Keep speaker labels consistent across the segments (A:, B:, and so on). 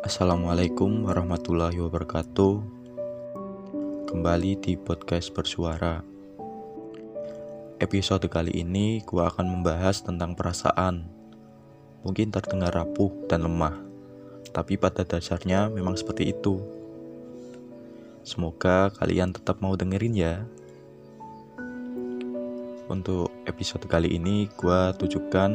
A: Assalamualaikum warahmatullahi wabarakatuh. Kembali di podcast bersuara. Episode kali ini gua akan membahas tentang perasaan. Mungkin terdengar rapuh dan lemah, tapi pada dasarnya memang seperti itu. Semoga kalian tetap mau dengerin ya. Untuk episode kali ini gua tujukan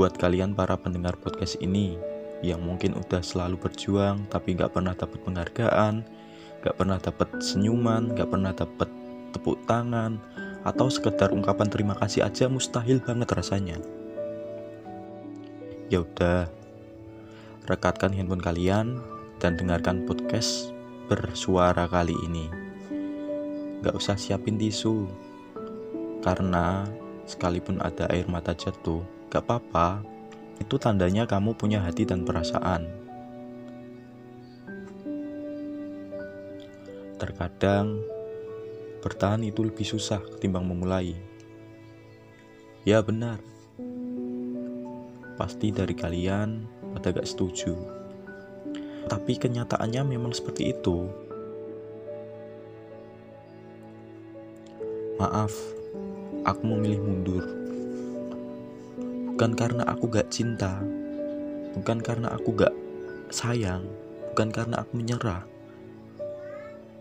A: buat kalian para pendengar podcast ini yang mungkin udah selalu berjuang tapi gak pernah dapat penghargaan, gak pernah dapat senyuman, gak pernah dapat tepuk tangan, atau sekedar ungkapan terima kasih aja mustahil banget rasanya. Ya udah, rekatkan handphone kalian dan dengarkan podcast bersuara kali ini. Gak usah siapin tisu, karena sekalipun ada air mata jatuh, gak apa-apa, itu tandanya kamu punya hati dan perasaan. Terkadang bertahan itu lebih susah ketimbang memulai. Ya benar. Pasti dari kalian pada gak setuju. Tapi kenyataannya memang seperti itu. Maaf, aku memilih mundur bukan karena aku gak cinta, bukan karena aku gak sayang, bukan karena aku menyerah,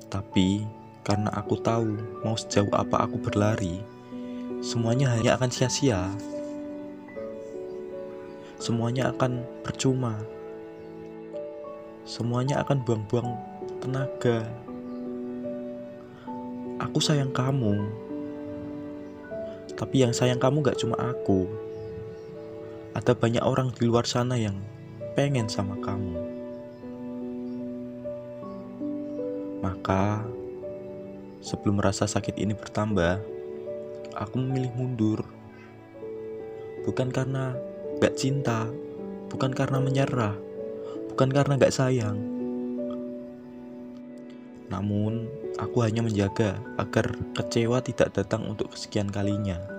A: tapi karena aku tahu mau sejauh apa aku berlari, semuanya hanya akan sia-sia, semuanya akan percuma, semuanya akan buang-buang tenaga. Aku sayang kamu, tapi yang sayang kamu gak cuma aku ada banyak orang di luar sana yang pengen sama kamu. Maka, sebelum rasa sakit ini bertambah, aku memilih mundur. Bukan karena gak cinta, bukan karena menyerah, bukan karena gak sayang. Namun, aku hanya menjaga agar kecewa tidak datang untuk kesekian kalinya.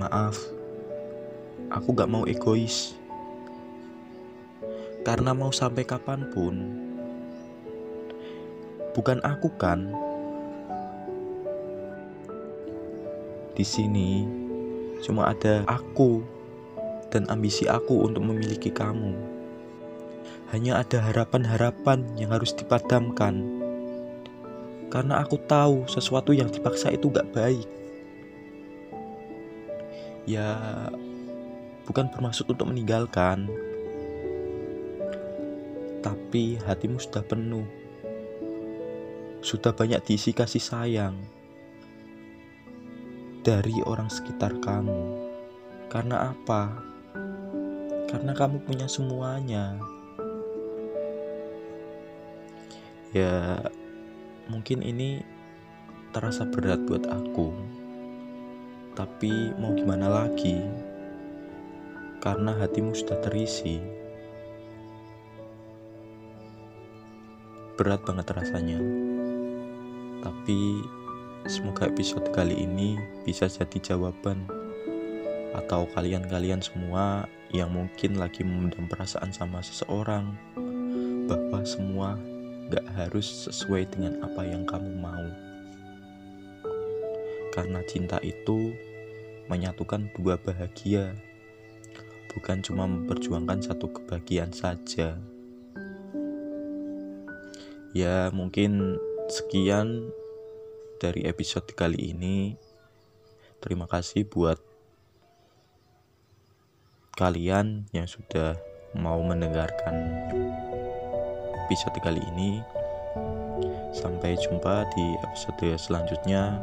A: Maaf, aku gak mau egois. Karena mau sampai kapan pun, bukan aku kan. Di sini cuma ada aku dan ambisi aku untuk memiliki kamu. Hanya ada harapan-harapan yang harus dipadamkan. Karena aku tahu sesuatu yang dipaksa itu gak baik ya bukan bermaksud untuk meninggalkan. Tapi hatimu sudah penuh. Sudah banyak diisi kasih sayang dari orang sekitar kamu. Karena apa? Karena kamu punya semuanya. Ya mungkin ini terasa berat buat aku tapi mau gimana lagi? Karena hatimu sudah terisi. Berat banget rasanya. Tapi semoga episode kali ini bisa jadi jawaban atau kalian-kalian semua yang mungkin lagi memendam perasaan sama seseorang bahwa semua gak harus sesuai dengan apa yang kamu mau karena cinta itu menyatukan dua bahagia, bukan cuma memperjuangkan satu kebahagiaan saja. Ya, mungkin sekian dari episode kali ini. Terima kasih buat kalian yang sudah mau mendengarkan episode kali ini. Sampai jumpa di episode selanjutnya.